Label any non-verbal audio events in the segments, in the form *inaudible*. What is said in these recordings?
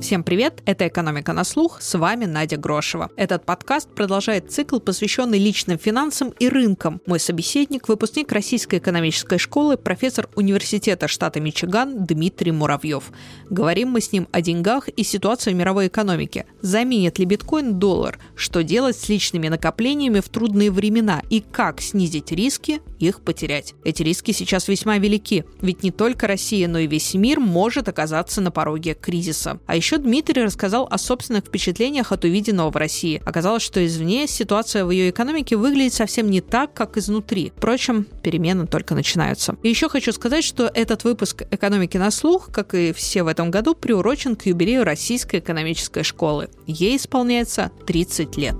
Всем привет, это «Экономика на слух», с вами Надя Грошева. Этот подкаст продолжает цикл, посвященный личным финансам и рынкам. Мой собеседник – выпускник Российской экономической школы, профессор Университета штата Мичиган Дмитрий Муравьев. Говорим мы с ним о деньгах и ситуации в мировой экономике. Заменит ли биткоин доллар? Что делать с личными накоплениями в трудные времена? И как снизить риски их потерять? Эти риски сейчас весьма велики, ведь не только Россия, но и весь мир может оказаться на пороге кризиса. А еще еще Дмитрий рассказал о собственных впечатлениях от увиденного в России. Оказалось, что извне ситуация в ее экономике выглядит совсем не так, как изнутри. Впрочем, перемены только начинаются. И еще хочу сказать, что этот выпуск «Экономики на слух», как и все в этом году, приурочен к юбилею Российской экономической школы. Ей исполняется 30 лет.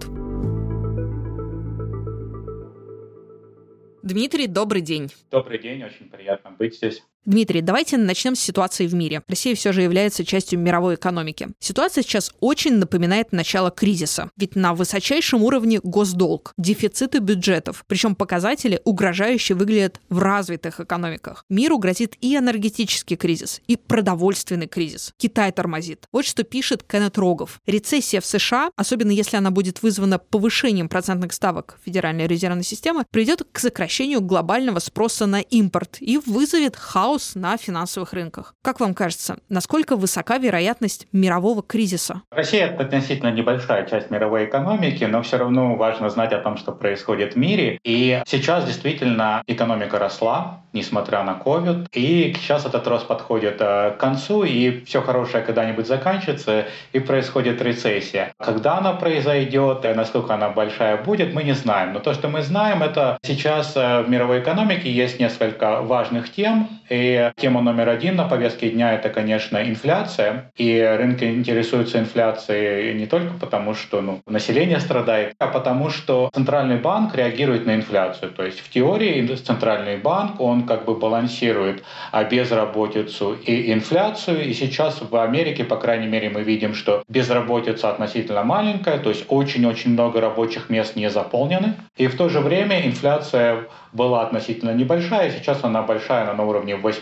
Дмитрий, добрый день. Добрый день, очень приятно быть здесь. Дмитрий, давайте начнем с ситуации в мире. Россия все же является частью мировой экономики. Ситуация сейчас очень напоминает начало кризиса. Ведь на высочайшем уровне госдолг, дефициты бюджетов, причем показатели угрожающе выглядят в развитых экономиках. Миру грозит и энергетический кризис, и продовольственный кризис. Китай тормозит. Вот что пишет Кеннет Рогов. Рецессия в США, особенно если она будет вызвана повышением процентных ставок Федеральной резервной системы, приведет к сокращению глобального спроса на импорт и вызовет хаос хаос на финансовых рынках. Как вам кажется, насколько высока вероятность мирового кризиса? Россия — это относительно небольшая часть мировой экономики, но все равно важно знать о том, что происходит в мире. И сейчас действительно экономика росла, несмотря на COVID. И сейчас этот рост подходит э, к концу, и все хорошее когда-нибудь заканчивается, и происходит рецессия. Когда она произойдет, и насколько она большая будет, мы не знаем. Но то, что мы знаем, это сейчас э, в мировой экономике есть несколько важных тем, и тема номер один на повестке дня — это, конечно, инфляция. И рынки интересуются инфляцией не только потому, что ну, население страдает, а потому что Центральный банк реагирует на инфляцию. То есть в теории Центральный банк, он как бы балансирует безработицу и инфляцию. И сейчас в Америке, по крайней мере, мы видим, что безработица относительно маленькая, то есть очень-очень много рабочих мест не заполнены. И в то же время инфляция была относительно небольшая, сейчас она большая, она на уровне 8%.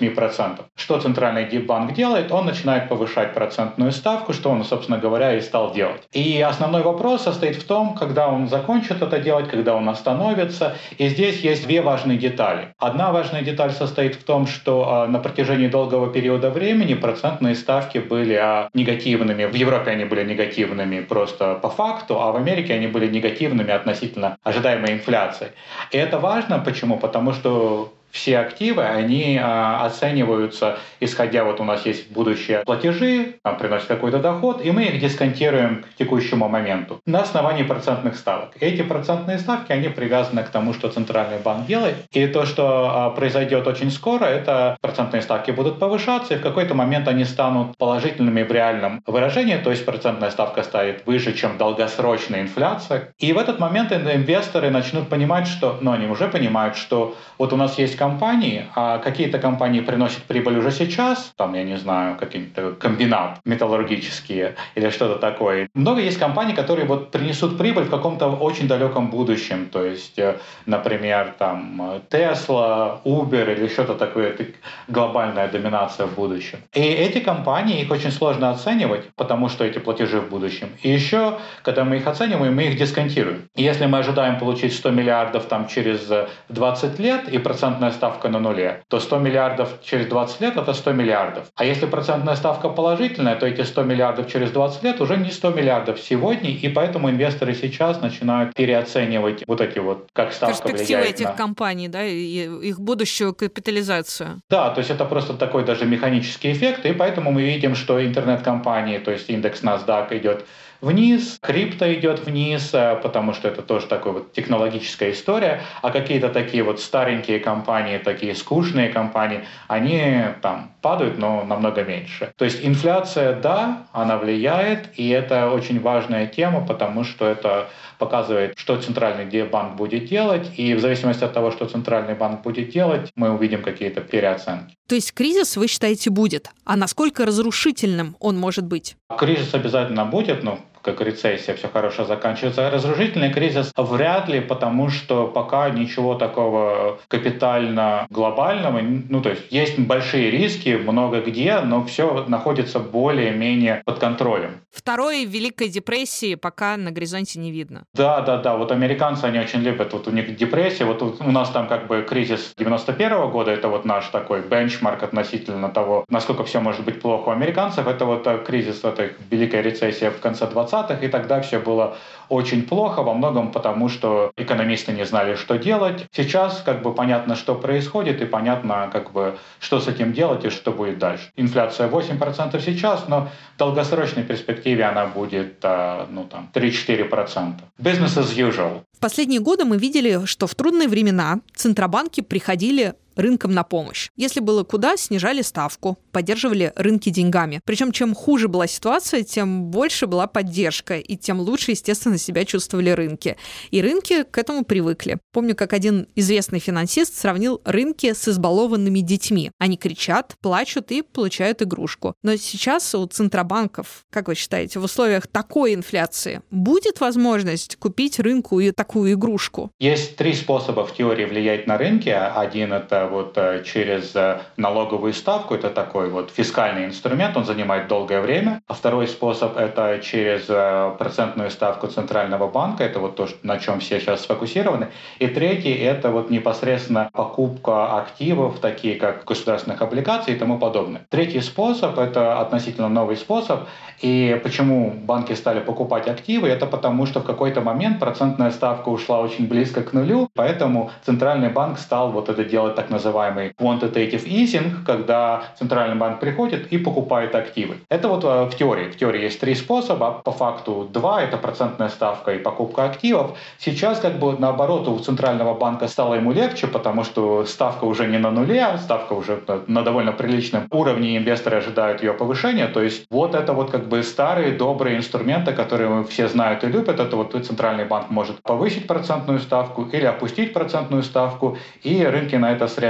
Что Центральный банк делает? Он начинает повышать процентную ставку, что он, собственно говоря, и стал делать. И основной вопрос состоит в том, когда он закончит это делать, когда он остановится. И здесь есть две важные детали. Одна важная деталь состоит в том, что а, на протяжении долгого периода времени процентные ставки были а, негативными. В Европе они были негативными просто по факту, а в Америке они были негативными относительно ожидаемой инфляции. И это важно. Почему? Потому что все активы, они а, оцениваются, исходя, вот у нас есть будущие платежи, нам приносят какой-то доход, и мы их дисконтируем к текущему моменту на основании процентных ставок. Эти процентные ставки, они привязаны к тому, что Центральный банк делает. И то, что а, произойдет очень скоро, это процентные ставки будут повышаться, и в какой-то момент они станут положительными в реальном выражении, то есть процентная ставка станет выше, чем долгосрочная инфляция. И в этот момент инвесторы начнут понимать, что, ну они уже понимают, что вот у нас есть компании, а какие-то компании приносят прибыль уже сейчас, там, я не знаю, какие-то комбинат металлургические или что-то такое. Много есть компаний, которые вот принесут прибыль в каком-то очень далеком будущем, то есть, э, например, там, Tesla, Uber или что-то такое, это глобальная доминация в будущем. И эти компании, их очень сложно оценивать, потому что эти платежи в будущем. И еще, когда мы их оцениваем, мы их дисконтируем. И если мы ожидаем получить 100 миллиардов там через 20 лет, и процентная ставка на нуле, то 100 миллиардов через 20 лет – это 100 миллиардов. А если процентная ставка положительная, то эти 100 миллиардов через 20 лет уже не 100 миллиардов сегодня, и поэтому инвесторы сейчас начинают переоценивать вот эти вот, как ставка Перспективы влияет этих на... компаний, да, и их будущую капитализацию. Да, то есть это просто такой даже механический эффект, и поэтому мы видим, что интернет-компании, то есть индекс NASDAQ идет вниз, крипто идет вниз, э, потому что это тоже такая вот технологическая история, а какие-то такие вот старенькие компании, такие скучные компании, они там падают, но намного меньше. То есть инфляция, да, она влияет, и это очень важная тема, потому что это показывает, что центральный банк будет делать, и в зависимости от того, что центральный банк будет делать, мы увидим какие-то переоценки. То есть кризис, вы считаете, будет? А насколько разрушительным он может быть? Кризис обязательно будет, но как рецессия, все хорошо заканчивается. Разрушительный кризис вряд ли, потому что пока ничего такого капитально глобального, ну то есть есть большие риски много где, но все находится более-менее под контролем. Второй Великой депрессии пока на горизонте не видно. Да, да, да. Вот американцы, они очень любят, вот у них депрессия. Вот у нас там как бы кризис 91 -го года, это вот наш такой бенчмарк относительно того, насколько все может быть плохо у американцев. Это вот э, кризис этой великой рецессии в конце 20-х, и тогда все было очень плохо, во многом потому, что экономисты не знали, что делать. Сейчас как бы понятно, что происходит, и понятно, как бы, что с этим делать и что будет дальше. Инфляция 8% сейчас, но в долгосрочной перспективе она будет а, ну, там, 3-4%. Business as usual. В последние годы мы видели, что в трудные времена центробанки приходили рынкам на помощь. Если было куда, снижали ставку, поддерживали рынки деньгами. Причем чем хуже была ситуация, тем больше была поддержка, и тем лучше, естественно, себя чувствовали рынки. И рынки к этому привыкли. Помню, как один известный финансист сравнил рынки с избалованными детьми. Они кричат, плачут и получают игрушку. Но сейчас у центробанков, как вы считаете, в условиях такой инфляции будет возможность купить рынку и такую игрушку? Есть три способа в теории влиять на рынки. Один — это вот э, через э, налоговую ставку, это такой вот фискальный инструмент, он занимает долгое время. А второй способ это через э, процентную ставку Центрального банка, это вот то, на чем все сейчас сфокусированы. И третий это вот непосредственно покупка активов, такие как государственных облигаций и тому подобное. Третий способ это относительно новый способ. И почему банки стали покупать активы? Это потому, что в какой-то момент процентная ставка ушла очень близко к нулю, поэтому Центральный банк стал вот это делать так называемый quantitative easing, когда центральный банк приходит и покупает активы. Это вот э, в теории. В теории есть три способа, по факту два, это процентная ставка и покупка активов. Сейчас как бы наоборот у центрального банка стало ему легче, потому что ставка уже не на нуле, а ставка уже на довольно приличном уровне, и инвесторы ожидают ее повышения. То есть вот это вот как бы старые добрые инструменты, которые все знают и любят. Это вот центральный банк может повысить процентную ставку или опустить процентную ставку, и рынки на это среагируют.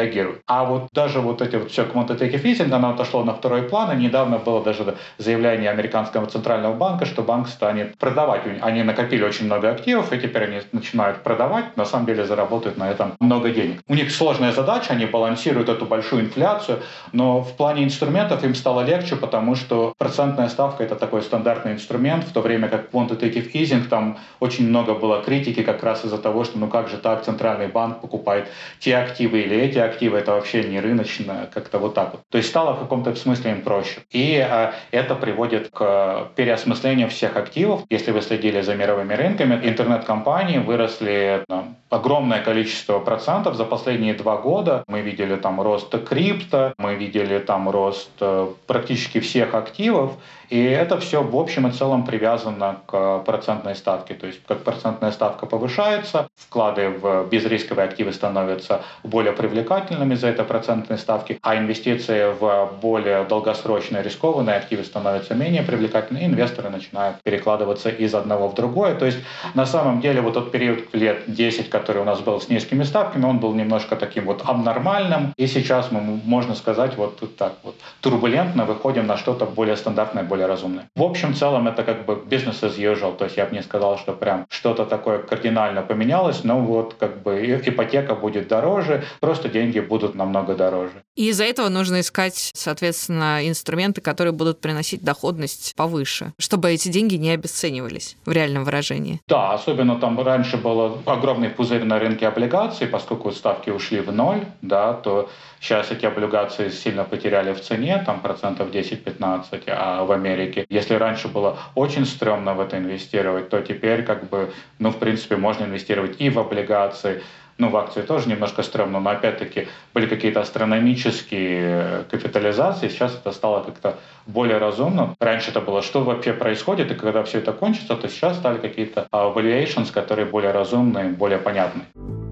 А вот даже вот эти вот все quantitative easing, оно отошло на второй план, и недавно было даже заявление американского центрального банка, что банк станет продавать. Они накопили очень много активов, и теперь они начинают продавать, на самом деле заработают на этом много денег. У них сложная задача, они балансируют эту большую инфляцию, но в плане инструментов им стало легче, потому что процентная ставка — это такой стандартный инструмент, в то время как quantitative easing, там очень много было критики как раз из-за того, что ну как же так центральный банк покупает те активы или эти активы, это вообще не рыночно, как-то вот так вот. То есть стало в каком-то смысле им проще. И а, это приводит к переосмыслению всех активов. Если вы следили за мировыми рынками, интернет-компании выросли ну, огромное количество процентов за последние два года. Мы видели там рост крипто, мы видели там рост э, практически всех активов. И это все в общем и целом привязано к процентной ставке. То есть как процентная ставка повышается, вклады в безрисковые активы становятся более привлекательными за это процентные ставки, а инвестиции в более долгосрочные рискованные активы становятся менее привлекательными, и инвесторы начинают перекладываться из одного в другое. То есть на самом деле вот тот период лет 10, который у нас был с низкими ставками, он был немножко таким вот абнормальным, и сейчас мы, можно сказать, вот так вот турбулентно выходим на что-то более стандартное, более разумные. В общем целом это как бы business as usual, то есть я бы не сказал, что прям что-то такое кардинально поменялось, но вот как бы ипотека будет дороже, просто деньги будут намного дороже. И из-за этого нужно искать, соответственно, инструменты, которые будут приносить доходность повыше, чтобы эти деньги не обесценивались в реальном выражении. Да, особенно там раньше был огромный пузырь на рынке облигаций, поскольку ставки ушли в ноль, да, то Сейчас эти облигации сильно потеряли в цене, там процентов 10-15, а в Америке. Если раньше было очень стрёмно в это инвестировать, то теперь как бы, ну, в принципе, можно инвестировать и в облигации, ну, в акции тоже немножко стрёмно, но опять-таки были какие-то астрономические капитализации, сейчас это стало как-то более разумно. Раньше это было, что вообще происходит, и когда все это кончится, то сейчас стали какие-то valuations, которые более разумные, более понятные.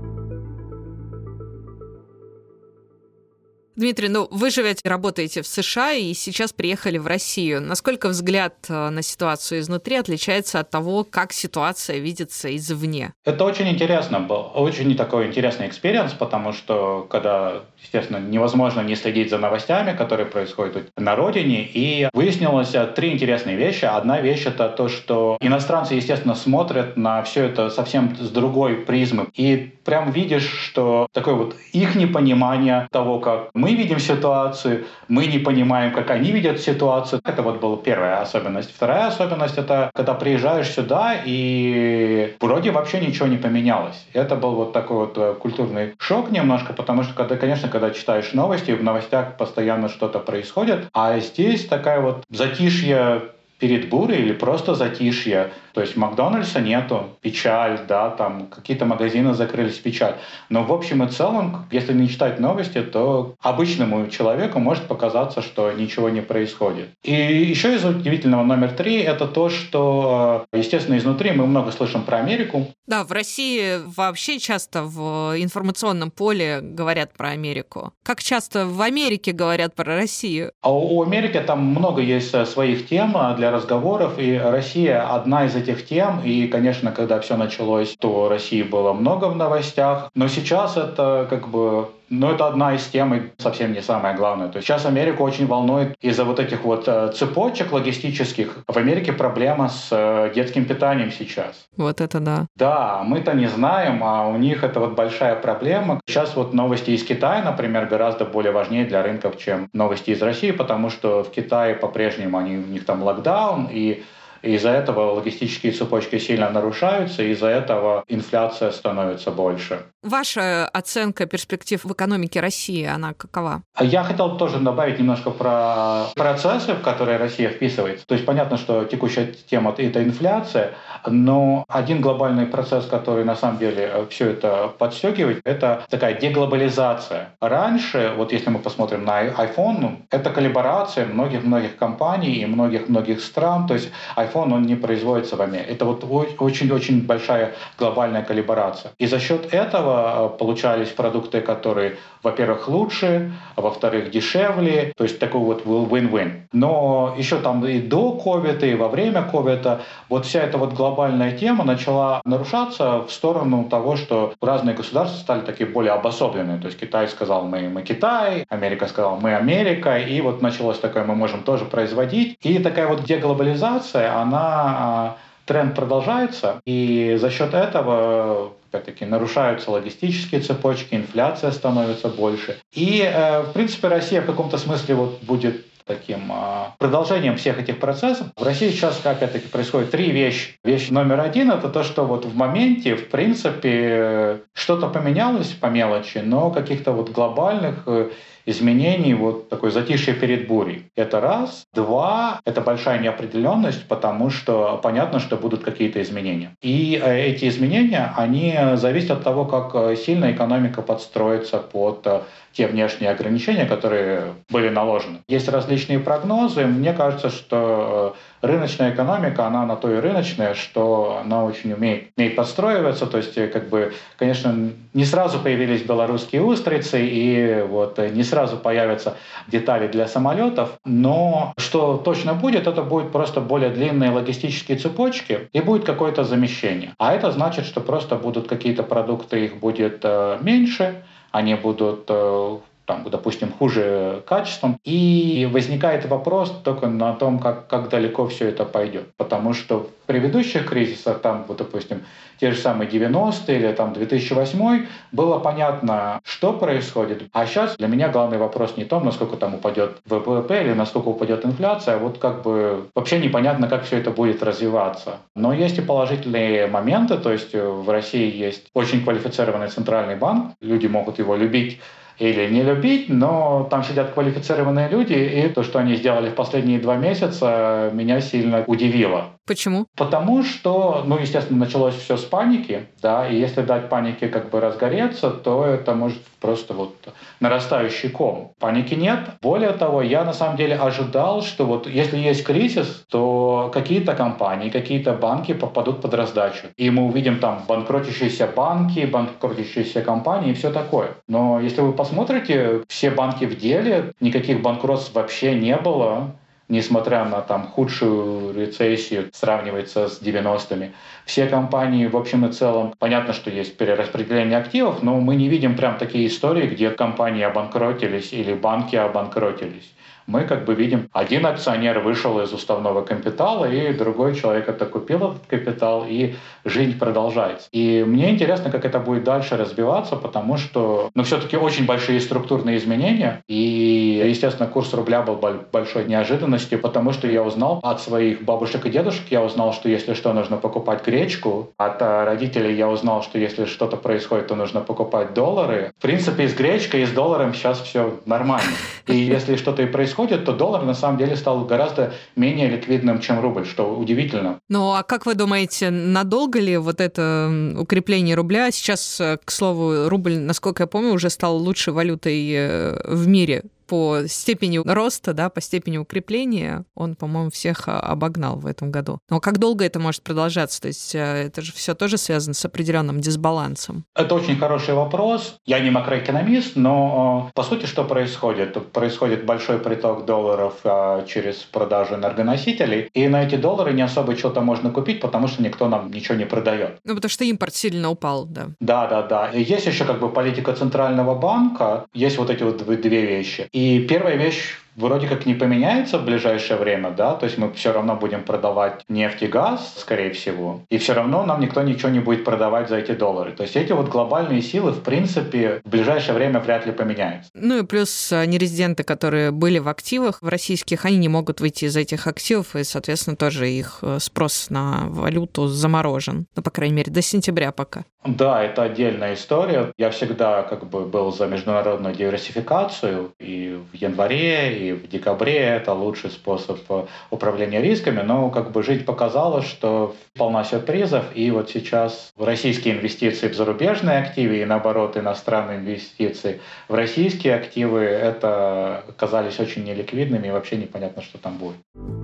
Дмитрий, ну вы живете, работаете в США и сейчас приехали в Россию. Насколько взгляд э, на ситуацию изнутри отличается от того, как ситуация видится извне? Это очень интересно был, очень такой интересный experience, потому что когда, естественно, невозможно не следить за новостями, которые происходят на родине, и выяснилось э, три интересные вещи. Одна вещь это то, что иностранцы, естественно, смотрят на все это совсем с другой призмы. И прям видишь, что такое вот их непонимание того, как мы видим ситуацию, мы не понимаем, как они видят ситуацию. Это вот была первая особенность. Вторая особенность — это когда приезжаешь сюда, и вроде вообще ничего не поменялось. Это был вот такой вот э, культурный шок немножко, потому что, когда, конечно, когда читаешь новости, в новостях постоянно что-то происходит, а здесь такая вот затишье перед бурей или просто затишье. То есть Макдональдса нету, печаль, да, там какие-то магазины закрылись, печаль. Но в общем и целом, если не читать новости, то обычному человеку может показаться, что ничего не происходит. И еще из удивительного номер три — это то, что, естественно, изнутри мы много слышим про Америку. Да, в России вообще часто в информационном поле говорят про Америку. Как часто в Америке говорят про Россию? А у Америки там много есть э, своих тем для разговоров, и Россия одна из этих тем. И, конечно, когда все началось, то России было много в новостях. Но сейчас это как бы но это одна из тем, и совсем не самое главное. То есть сейчас Америку очень волнует из-за вот этих вот э, цепочек логистических. В Америке проблема с э, детским питанием сейчас. Вот это да. Да, мы-то не знаем, а у них это вот большая проблема. Сейчас вот новости из Китая, например, гораздо более важнее для рынков, чем новости из России, потому что в Китае по-прежнему они, у них там локдаун, и из-за этого логистические цепочки сильно нарушаются, из-за этого инфляция становится больше. Ваша оценка перспектив в экономике России, она какова? Я хотел тоже добавить немножко про процессы, в которые Россия вписывается. То есть понятно, что текущая тема — это инфляция, но один глобальный процесс, который на самом деле все это подстегивает, это такая деглобализация. Раньше, вот если мы посмотрим на iPhone, это коллаборация многих-многих компаний и многих-многих стран. То есть iPhone, он не производится в Америке. Это вот очень-очень большая глобальная коллаборация. И за счет этого э, получались продукты, которые, во-первых, лучше, а во-вторых, дешевле. То есть такой вот win-win. Но еще там и до COVID, и во время COVID, вот вся эта вот глобальная тема начала нарушаться в сторону того, что разные государства стали такие более обособленные. То есть Китай сказал, мы, мы Китай, Америка сказала, мы Америка, и вот началось такое, мы можем тоже производить. И такая вот деглобализация, она а, тренд продолжается, и за счет этого опять-таки нарушаются логистические цепочки, инфляция становится больше. И, э, в принципе, Россия в каком-то смысле вот будет таким а, продолжением всех этих процессов. В России сейчас, опять-таки, происходит три вещи. Вещь номер один — это то, что вот в моменте, в принципе, что-то поменялось по мелочи, но каких-то вот глобальных э, изменений, вот такой затишье перед бурей. Это раз. Два, это большая неопределенность, потому что понятно, что будут какие-то изменения. И э, эти изменения, они зависят от того, как э, сильно экономика подстроится под э, те внешние ограничения, которые были наложены. Есть различные прогнозы. Мне кажется, что рыночная экономика, она на то и рыночная, что она очень умеет, умеет подстроиваться. То есть, как бы, конечно, не сразу появились белорусские устрицы, и вот не сразу появятся детали для самолетов, но что точно будет, это будет просто более длинные логистические цепочки, и будет какое-то замещение. А это значит, что просто будут какие-то продукты, их будет э, меньше, они будут э, там, допустим, хуже качеством. И возникает вопрос только на том, как, как далеко все это пойдет. Потому что в предыдущих кризисах, там, вот, допустим, те же самые 90-е или там 2008 было понятно, что происходит. А сейчас для меня главный вопрос не том, насколько там упадет ВВП или насколько упадет инфляция, а вот как бы вообще непонятно, как все это будет развиваться. Но есть и положительные моменты, то есть в России есть очень квалифицированный центральный банк, люди могут его любить или не любить, но там сидят квалифицированные люди, и то, что они сделали в последние два месяца, меня сильно удивило. Почему? Потому что, ну, естественно, началось все с паники, да, и если дать панике как бы разгореться, то это может просто вот нарастающий ком. Паники нет. Более того, я на самом деле ожидал, что вот если есть кризис, то какие-то компании, какие-то банки попадут под раздачу. И мы увидим там банкротящиеся банки, банкротящиеся компании и все такое. Но если вы посмотрите, все банки в деле, никаких банкротств вообще не было несмотря на там худшую рецессию, сравнивается с 90-ми. Все компании, в общем и целом, понятно, что есть перераспределение активов, но мы не видим прям такие истории, где компании обанкротились или банки обанкротились мы как бы видим, один акционер вышел из уставного капитала, и другой человек это купил этот капитал, и жизнь продолжается. И мне интересно, как это будет дальше разбиваться, потому что, ну, все-таки очень большие структурные изменения, и, естественно, курс рубля был большой неожиданностью, потому что я узнал от своих бабушек и дедушек, я узнал, что если что, нужно покупать гречку, от э, родителей я узнал, что если что-то происходит, то нужно покупать доллары. В принципе, с гречкой и с долларом сейчас все нормально. И *laughs* если что-то и происходит, происходит, то доллар на самом деле стал гораздо менее ликвидным, чем рубль, что удивительно. Ну а как вы думаете, надолго ли вот это укрепление рубля? Сейчас, э, к слову, рубль, насколько я помню, уже стал лучшей валютой э, в мире по степени роста, да, по степени укрепления, он, по-моему, всех а, обогнал в этом году. Но как долго это может продолжаться? То есть э, это же все тоже связано с определенным дисбалансом. Это очень хороший вопрос. Я не макроэкономист, но э, по сути что происходит? Происходит большой приток долларов э, через продажу энергоносителей, и на эти доллары не особо что-то можно купить, потому что никто нам ничего не продает. Ну, потому что импорт сильно упал, да. Да, да, да. И есть еще как бы политика центрального банка, есть вот эти вот две вещи. И первая вещь вроде как не поменяется в ближайшее время, да, то есть мы все равно будем продавать нефть и газ, скорее всего, и все равно нам никто ничего не будет продавать за эти доллары. То есть эти вот глобальные силы, в принципе, в ближайшее время вряд ли поменяются. Ну и плюс э, нерезиденты, которые были в активах в российских, они не могут выйти из этих активов, и, соответственно, тоже их э, спрос на валюту заморожен. Ну, по крайней мере, до сентября пока. Да, это отдельная история. Я всегда как бы был за международную диверсификацию и в январе, и в декабре это лучший способ э, управления рисками, но как бы жизнь показала, что полна сюрпризов, и вот сейчас российские инвестиции в зарубежные активы и наоборот иностранные инвестиции в российские активы это казались очень неликвидными и вообще непонятно, что там будет.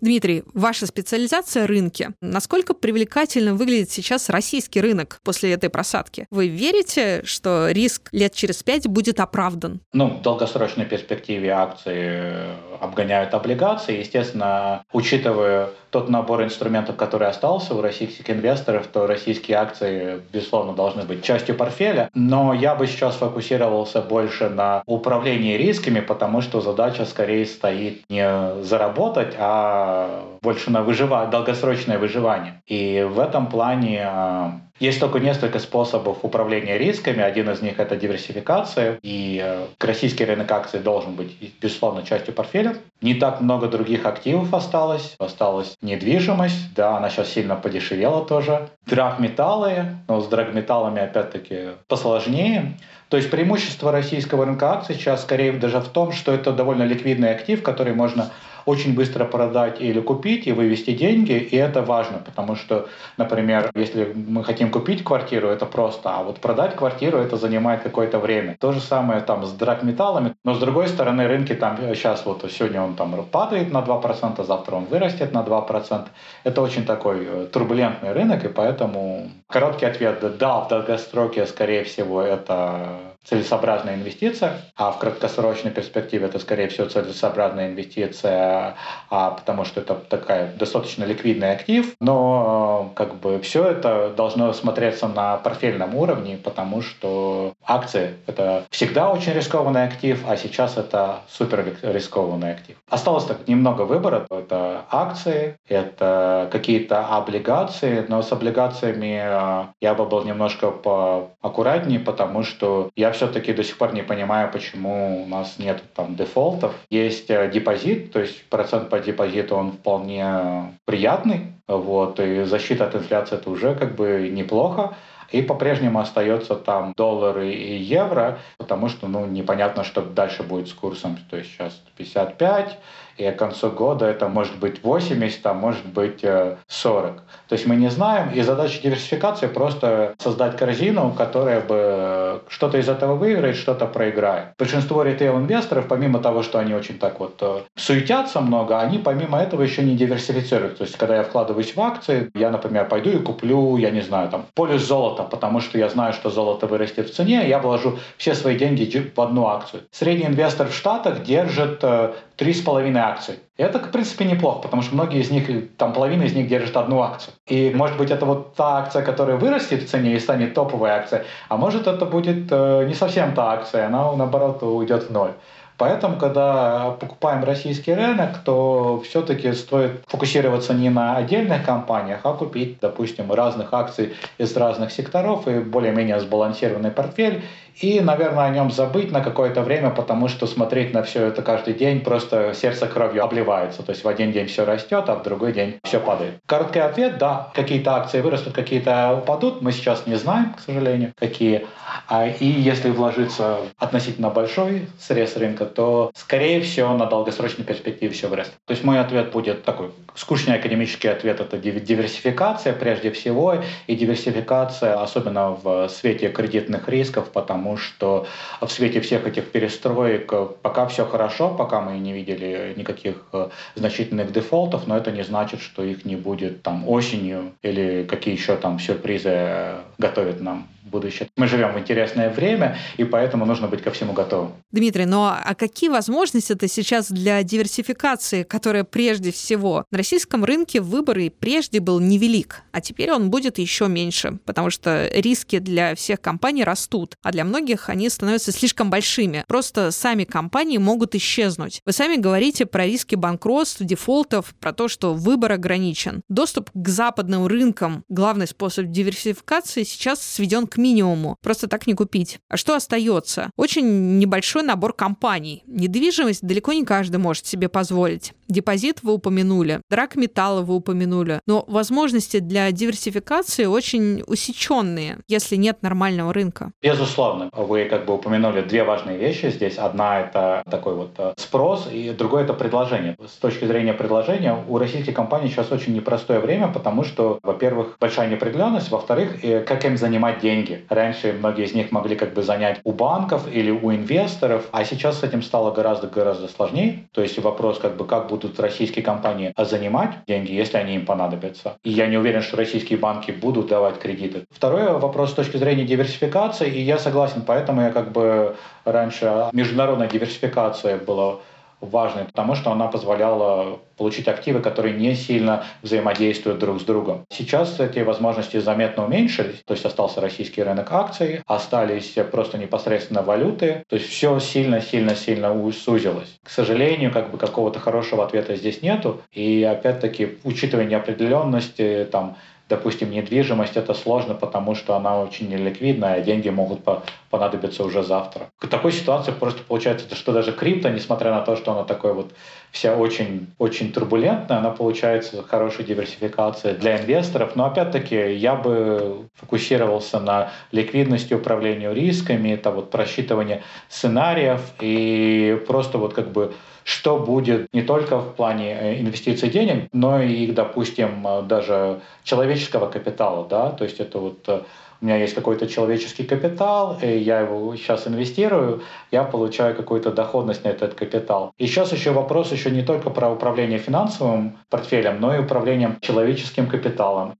Дмитрий, ваша специализация – рынки. Насколько привлекательно выглядит сейчас российский рынок после этой просадки? Вы верите, что риск лет через пять будет оправдан? Ну, в долгосрочной перспективе акции обгоняют облигации. Естественно, учитывая тот набор инструментов, который остался у российских инвесторов, то российские акции, безусловно, должны быть частью портфеля. Но я бы сейчас фокусировался больше на управлении рисками, потому что задача скорее стоит не заработать, а больше на выживание, долгосрочное выживание. И в этом плане а, есть только несколько способов управления рисками. Один из них — это диверсификация. И э, российский рынок акций должен быть, безусловно, частью портфеля. Не так много других активов осталось. Осталась недвижимость. Да, она сейчас сильно подешевела тоже. Драгметаллы. Но с драгметаллами, опять-таки, посложнее. То есть преимущество российского рынка акций сейчас скорее даже в том, что это довольно ликвидный актив, который можно очень быстро продать или купить и вывести деньги, и это важно, потому что, например, если мы хотим купить квартиру, это просто, а вот продать квартиру это занимает какое-то время. То же самое там с драгметаллами, но с другой стороны рынки там сейчас вот сегодня он там падает на 2%, завтра он вырастет на 2%. Это очень такой э, турбулентный рынок, и поэтому короткий ответ – да, в долгосроке, скорее всего, это целесообразная инвестиция, а в краткосрочной перспективе это, скорее всего, целесообразная инвестиция, а, потому что это такая достаточно ликвидный актив, но как бы все это должно смотреться на портфельном уровне, потому что акции — это всегда очень рискованный актив, а сейчас это супер рискованный актив. Осталось так немного выбора. Это акции, это какие-то облигации, но с облигациями а, я бы был немножко поаккуратнее, потому что я все-таки до сих пор не понимаю, почему у нас нет там дефолтов. Есть э, депозит, то есть процент по депозиту он вполне приятный, вот, и защита от инфляции это уже как бы неплохо. И по-прежнему остается там доллары и евро, потому что ну, непонятно, что дальше будет с курсом. То есть сейчас 55, и к концу года это может быть 80, а может быть 40. Э, То есть мы не знаем, и задача диверсификации просто создать корзину, которая бы что-то из этого выиграет, что-то проиграет. Большинство ритейл-инвесторов, помимо того, что они очень так вот э, суетятся много, они помимо этого еще не диверсифицируют. То есть когда я вкладываюсь в акции, я, например, пойду и куплю, я не знаю, там, полюс золота, потому что я знаю, что золото вырастет в цене, я вложу все свои деньги в одну акцию. Средний инвестор в Штатах держит э, три Это, в принципе, неплохо, потому что многие из них, там половина из них держит одну акцию. И, может быть, это вот та акция, которая вырастет в цене и станет топовой акцией, а может, это будет э, не совсем та акция, она, наоборот, уйдет в ноль. Поэтому, когда покупаем российский рынок, то все-таки стоит фокусироваться не на отдельных компаниях, а купить, допустим, разных акций из разных секторов и более-менее сбалансированный портфель и, наверное, о нем забыть на какое-то время, потому что смотреть на все это каждый день просто сердце кровью обливается. То есть в один день все растет, а в другой день все падает. Короткий ответ – да, какие-то акции вырастут, какие-то упадут. Мы сейчас не знаем, к сожалению, какие. А, и если вложиться относительно большой срез рынка, то, скорее всего, на долгосрочной перспективе все вырастет. То есть мой ответ будет такой скучный академический ответ – это диверсификация прежде всего, и диверсификация, особенно в свете кредитных рисков, потому потому что в свете всех этих перестроек э, пока все хорошо, пока мы не видели никаких э, значительных дефолтов, но это не значит, что их не будет там осенью или какие еще там сюрпризы э, готовят нам будущее. Мы живем в интересное время, и поэтому нужно быть ко всему готовым. Дмитрий, но а какие возможности это сейчас для диверсификации, которая прежде всего на российском рынке выбор и прежде был невелик, а теперь он будет еще меньше, потому что риски для всех компаний растут, а для многих они становятся слишком большими. Просто сами компании могут исчезнуть. Вы сами говорите про риски банкротств, дефолтов, про то, что выбор ограничен. Доступ к западным рынкам, главный способ диверсификации, сейчас сведен к минимуму. Просто так не купить. А что остается? Очень небольшой набор компаний. Недвижимость далеко не каждый может себе позволить. Депозит вы упомянули, драк металла вы упомянули. Но возможности для диверсификации очень усеченные, если нет нормального рынка. Безусловно. Вы как бы упомянули две важные вещи здесь. Одна — это такой вот э, спрос, и другое — это предложение. С точки зрения предложения, у российских компаний сейчас очень непростое время, потому что, во-первых, большая неопределенность, во-вторых, э, как им занимать деньги. Раньше многие из них могли как бы занять у банков или у инвесторов, а сейчас с этим стало гораздо-гораздо сложнее. То есть вопрос, как бы, как будут российские компании занимать деньги, если они им понадобятся. И я не уверен, что российские банки будут давать кредиты. Второй вопрос с точки зрения диверсификации, и я согласен, поэтому я как бы раньше международная диверсификация была важной, потому что она позволяла получить активы, которые не сильно взаимодействуют друг с другом. Сейчас эти возможности заметно уменьшились, то есть остался российский рынок акций, остались просто непосредственно валюты, то есть все сильно-сильно-сильно сузилось. К сожалению, как бы какого-то хорошего ответа здесь нету, и опять-таки, учитывая неопределенности, там, допустим, недвижимость, это сложно, потому что она очень неликвидная, а деньги могут понадобиться уже завтра. В такой ситуации просто получается, что даже крипто, несмотря на то, что она такой вот вся очень, очень турбулентная, она получается хорошей диверсификацией для инвесторов. Но опять-таки я бы фокусировался на ликвидности, управлению рисками, это вот просчитывание сценариев и просто вот как бы что будет не только в плане э, инвестиций денег, но и, допустим, э, даже человеческого капитала, да, то есть это вот э, у меня есть какой-то человеческий капитал, и я его сейчас инвестирую, я получаю какую-то доходность на этот капитал. И сейчас еще вопрос еще не только про управление финансовым портфелем, но и управлением человеческим капиталом.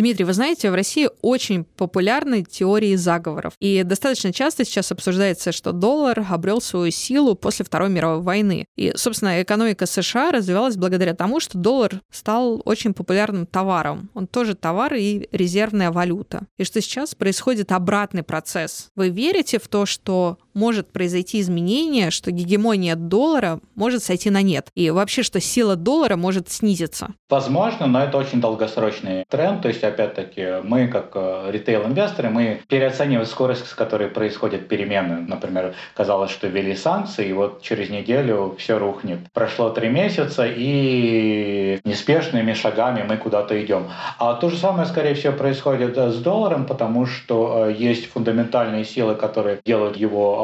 Дмитрий, вы знаете, в России очень популярны теории заговоров. И достаточно часто сейчас обсуждается, что доллар обрел свою силу после Второй мировой войны. И, собственно, экономика США развивалась благодаря тому, что доллар стал очень популярным товаром. Он тоже товар и резервная валюта. И что сейчас происходит обратный процесс. Вы верите в то, что может произойти изменение, что гегемония доллара может сойти на нет. И вообще, что сила доллара может снизиться. Возможно, но это очень долгосрочный тренд. То есть, опять-таки, мы, как э, ритейл-инвесторы, мы переоцениваем скорость, с которой происходят перемены. Например, казалось, что ввели санкции, и вот через неделю все рухнет. Прошло три месяца, и неспешными шагами мы куда-то идем. А то же самое, скорее всего, происходит с долларом, потому что э, есть фундаментальные силы, которые делают его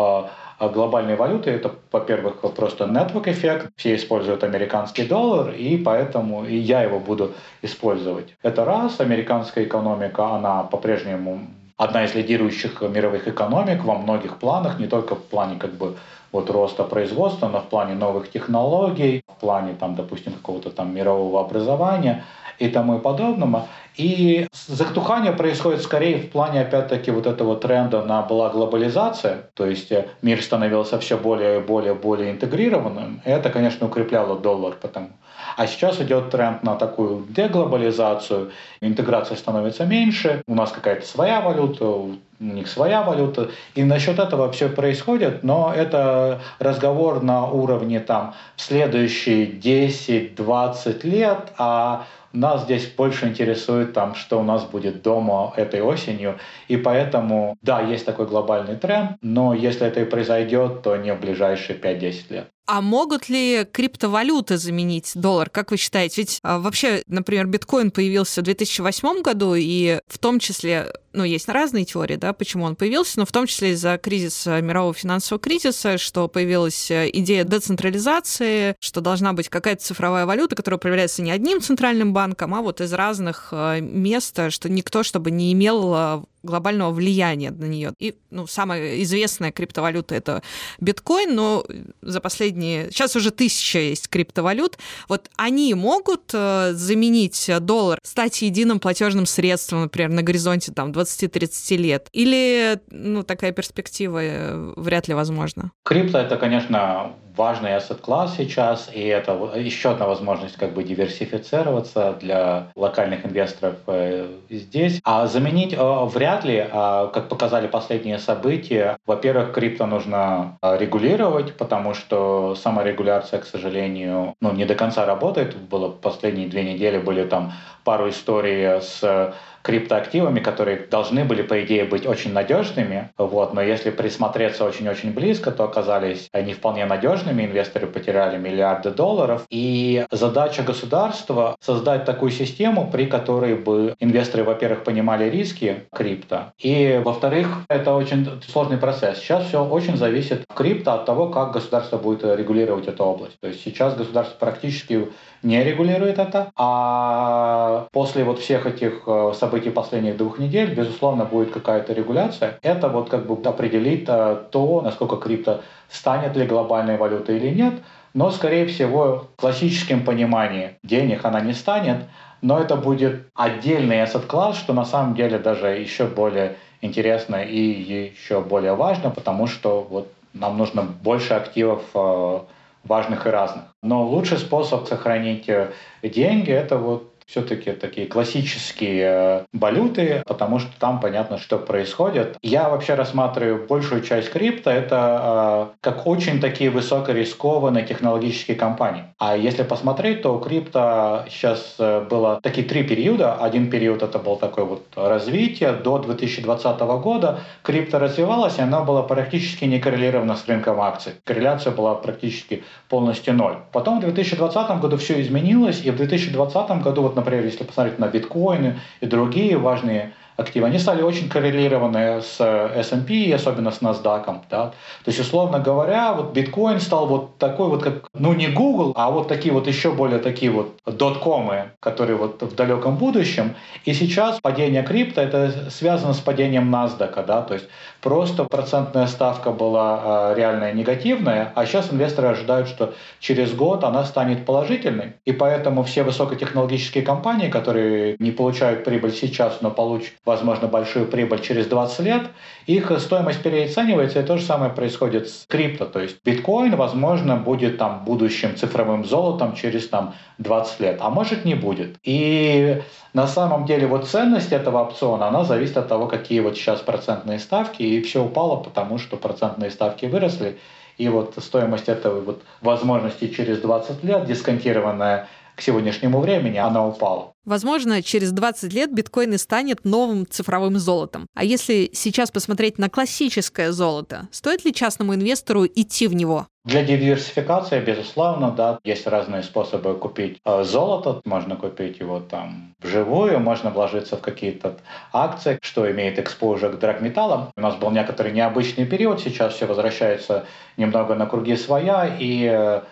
глобальной валюты это, во-первых, просто network эффект. Все используют американский доллар, и поэтому и я его буду использовать. Это раз. Американская экономика, она по-прежнему одна из лидирующих мировых экономик во многих планах, не только в плане как бы вот роста производства, но в плане новых технологий, в плане там, допустим, какого-то там мирового образования и тому и подобного. И затухание происходит скорее в плане, опять-таки, вот этого тренда на была глобализация, то есть э, мир становился все более и более, более интегрированным. И это, конечно, укрепляло доллар, потому а сейчас идет тренд на такую деглобализацию, интеграция становится меньше, у нас какая-то своя валюта, у них своя валюта. И насчет этого все происходит, но это разговор на уровне там в следующие 10-20 лет, а нас здесь больше интересует, там, что у нас будет дома этой осенью. И поэтому, да, есть такой глобальный тренд, но если это и произойдет, то не в ближайшие 5-10 лет. А могут ли криптовалюты заменить доллар? Как вы считаете? Ведь а, вообще, например, биткоин появился в 2008 году, и в том числе, ну, есть разные теории, да, почему он появился, но в том числе из-за кризиса, мирового финансового кризиса, что появилась э, идея децентрализации, что должна быть какая-то цифровая валюта, которая управляется не одним центральным банком, а вот из разных э, мест, что никто, чтобы не имел э, глобального влияния на нее. И ну, самая известная криптовалюта это биткоин, но за последние... Сейчас уже тысяча есть криптовалют. Вот они могут э, заменить доллар, стать единым платежным средством, например, на горизонте там 20-30 лет? Или ну, такая перспектива э, вряд ли возможна? Крипто — это, конечно, важный asset-класс сейчас, и это еще одна возможность как бы диверсифицироваться для локальных инвесторов э, здесь. А заменить э, вряд ли, а, как показали последние события, во-первых, крипто нужно э, регулировать, потому что саморегуляция, к сожалению, ну, не до конца работает. Было последние две недели были там пару историй с криптоактивами, которые должны были, по идее, быть очень надежными. Вот, но если присмотреться очень-очень близко, то оказались они вполне надежными. Инвесторы потеряли миллиарды долларов. И задача государства создать такую систему, при которой бы инвесторы, во-первых, понимали риски крипто, и, во-вторых, это очень сложный процесс. Сейчас все очень зависит в крипто от того, как государство будет регулировать эту область. То есть сейчас государство практически не регулирует это, а после вот всех этих э, событий последних двух недель, безусловно, будет какая-то регуляция. Это вот как бы определит э, то, насколько крипто станет ли глобальной валютой или нет. Но, скорее всего, в классическом понимании денег она не станет, но это будет отдельный asset класс, что на самом деле даже еще более интересно и еще более важно, потому что вот нам нужно больше активов э, важных и разных. Но лучший способ сохранить э, деньги – это вот все-таки такие классические э, валюты, потому что там понятно, что происходит. Я вообще рассматриваю большую часть крипто это э, как очень такие высокорискованные технологические компании. А если посмотреть, то у крипто сейчас э, было такие три периода. Один период это был такой вот развитие. До 2020 года крипто развивалась, и она была практически не коррелирована с рынком акций. Корреляция была практически полностью ноль. Потом в 2020 году все изменилось, и в 2020 году вот например, если посмотреть на биткоины и другие важные активы, они стали очень коррелированы с S&P, особенно с NASDAQ. Да? То есть, условно говоря, вот биткоин стал вот такой вот, как, ну не Google, а вот такие вот еще более такие вот доткомы, которые вот в далеком будущем. И сейчас падение крипто, это связано с падением NASDAQ. Да? То есть, просто процентная ставка была э, реальная негативная, а сейчас инвесторы ожидают, что через год она станет положительной. И поэтому все высокотехнологические компании, которые не получают прибыль сейчас, но получат возможно, большую прибыль через 20 лет, их стоимость переоценивается, и то же самое происходит с крипто. То есть биткоин, возможно, будет там будущим цифровым золотом через там 20 лет, а может не будет. И на самом деле вот ценность этого опциона, она зависит от того, какие вот сейчас процентные ставки, и все упало, потому что процентные ставки выросли, и вот стоимость этого вот возможности через 20 лет, дисконтированная к сегодняшнему времени она упала. Возможно, через 20 лет биткоин и станет новым цифровым золотом. А если сейчас посмотреть на классическое золото, стоит ли частному инвестору идти в него? Для диверсификации, безусловно, да, есть разные способы купить э, золото. Можно купить его там вживую, можно вложиться в какие-то акции, что имеет экспозицию к драгметаллам. У нас был некоторый необычный период, сейчас все возвращается немного на круги своя, и э,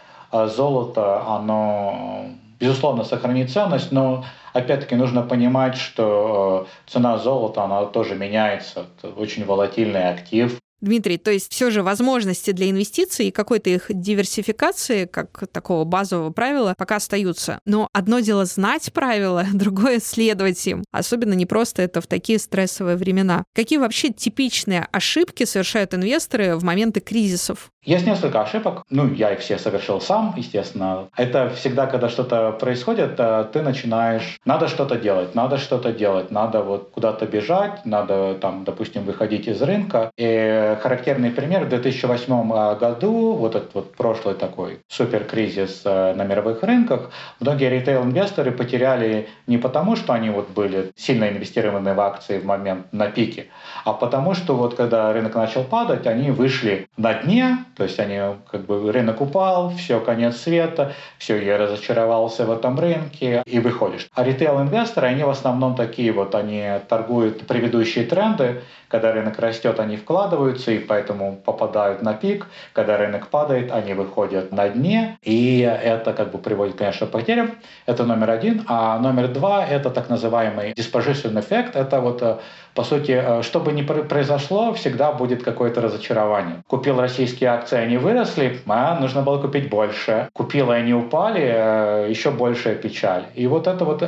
золото, оно безусловно сохранит ценность, но опять-таки нужно понимать, что э, цена золота, она тоже меняется. Это очень волатильный актив. Дмитрий, то есть все же возможности для инвестиций и какой-то их диверсификации, как такого базового правила, пока остаются. Но одно дело знать правила, *laughs* другое следовать им. Особенно не просто это в такие стрессовые времена. Какие вообще типичные ошибки совершают инвесторы в моменты кризисов? Есть несколько ошибок. Ну, я их все совершил сам, естественно. Это всегда, когда что-то происходит, э, ты начинаешь... Надо что-то делать, надо что-то делать, надо вот куда-то бежать, надо там, допустим, выходить из рынка. И характерный пример в 2008 э, году, вот этот вот прошлый такой суперкризис э, на мировых рынках, многие ритейл-инвесторы потеряли не потому, что они вот были сильно инвестированы в акции в момент на пике, а потому что вот когда рынок начал падать, они вышли на дне, то есть они, как бы, рынок упал, все, конец света, все, я разочаровался в этом рынке, и выходишь. А ритейл-инвесторы, они в основном такие вот, они торгуют предыдущие тренды, когда рынок растет, они вкладываются и поэтому попадают на пик. Когда рынок падает, они выходят на дне. И это как бы приводит, конечно, к потерям. Это номер один. А номер два — это так называемый disposition эффект. Это вот э, по сути, э, что бы ни произошло, всегда будет какое-то разочарование. Купил российские акции, они выросли, а нужно было купить больше. Купил, и они упали, э, еще большая печаль. И вот это вот,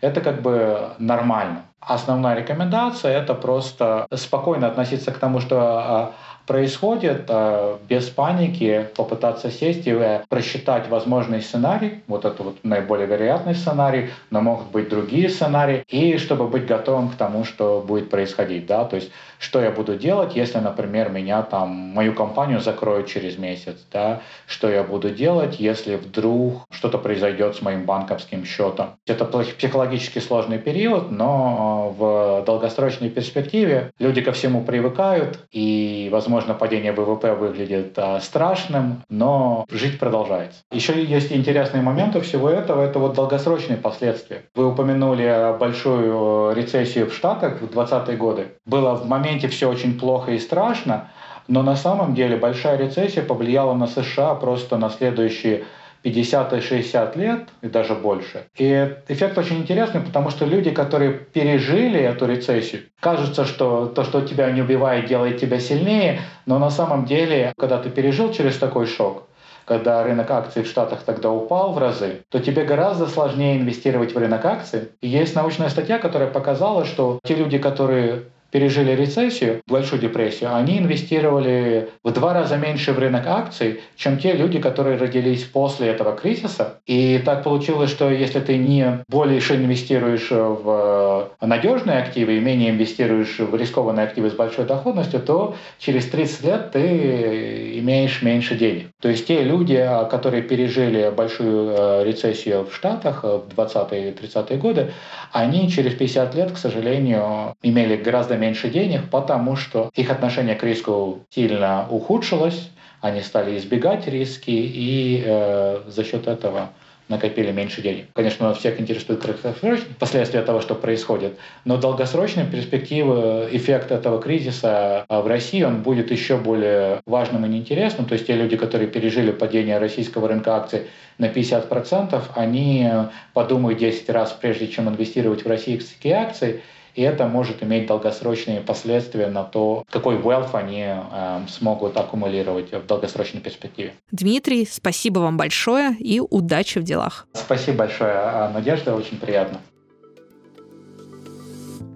это как бы нормально. Основная рекомендация – это просто спокойно относиться к тому, что а, происходит, а, без паники попытаться сесть и э, просчитать возможный сценарий, вот это вот наиболее вероятный сценарий, но могут быть другие сценарии, и чтобы быть готовым к тому, что будет происходить, да, то есть что я буду делать, если, например, меня там, мою компанию закроют через месяц, да, что я буду делать, если вдруг что-то произойдет с моим банковским счетом. Это психологически сложный период, но в долгосрочной перспективе люди ко всему привыкают, и, возможно, падение ВВП выглядит а, страшным, но жить продолжается. Еще есть интересные моменты всего этого, это вот долгосрочные последствия. Вы упомянули большую рецессию в Штатах в 20-е годы. Было в момент моменте все очень плохо и страшно, но на самом деле большая рецессия повлияла на США просто на следующие 50 и 60 лет и даже больше. И эффект очень интересный, потому что люди, которые пережили эту рецессию, кажется, что то, что тебя не убивает, делает тебя сильнее, но на самом деле, когда ты пережил через такой шок, когда рынок акций в Штатах тогда упал в разы, то тебе гораздо сложнее инвестировать в рынок акций. И есть научная статья, которая показала, что те люди, которые пережили рецессию, большую депрессию, они инвестировали в два раза меньше в рынок акций, чем те люди, которые родились после этого кризиса. И так получилось, что если ты не больше инвестируешь в надежные активы и менее инвестируешь в рискованные активы с большой доходностью, то через 30 лет ты имеешь меньше денег. То есть те люди, которые пережили большую э, рецессию в Штатах в 20-е и 30-е годы, они через 50 лет, к сожалению, имели гораздо меньше денег, потому что их отношение к риску сильно ухудшилось, они стали избегать риски, и э, за счет этого накопили меньше денег. Конечно, всех интересует краткосрочные последствия того, что происходит, но долгосрочная перспектива, эффект этого кризиса а в России, он будет еще более важным и неинтересным. То есть те люди, которые пережили падение российского рынка акций на 50%, они подумают 10 раз, прежде чем инвестировать в российские акции, и это может иметь долгосрочные последствия на то, какой wealth они э, смогут аккумулировать в долгосрочной перспективе. Дмитрий, спасибо вам большое и удачи в делах. Спасибо большое, Надежда, очень приятно.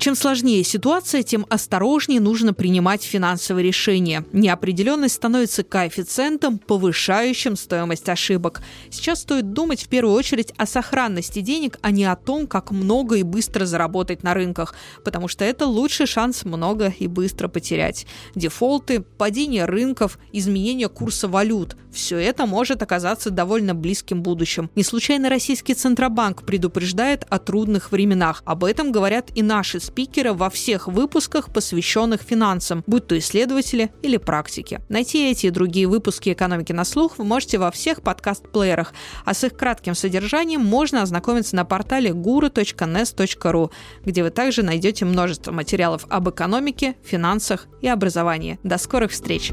Чем сложнее ситуация, тем осторожнее нужно принимать финансовые решения. Неопределенность становится коэффициентом, повышающим стоимость ошибок. Сейчас стоит думать в первую очередь о сохранности денег, а не о том, как много и быстро заработать на рынках, потому что это лучший шанс много и быстро потерять. Дефолты, падение рынков, изменение курса валют – все это может оказаться довольно близким будущим. Не случайно российский Центробанк предупреждает о трудных временах. Об этом говорят и наши спикеры во всех выпусках, посвященных финансам, будь то исследователи или практики. Найти эти и другие выпуски «Экономики на слух» вы можете во всех подкаст-плеерах, а с их кратким содержанием можно ознакомиться на портале guru.nes.ru, где вы также найдете множество материалов об экономике, финансах и образовании. До скорых встреч!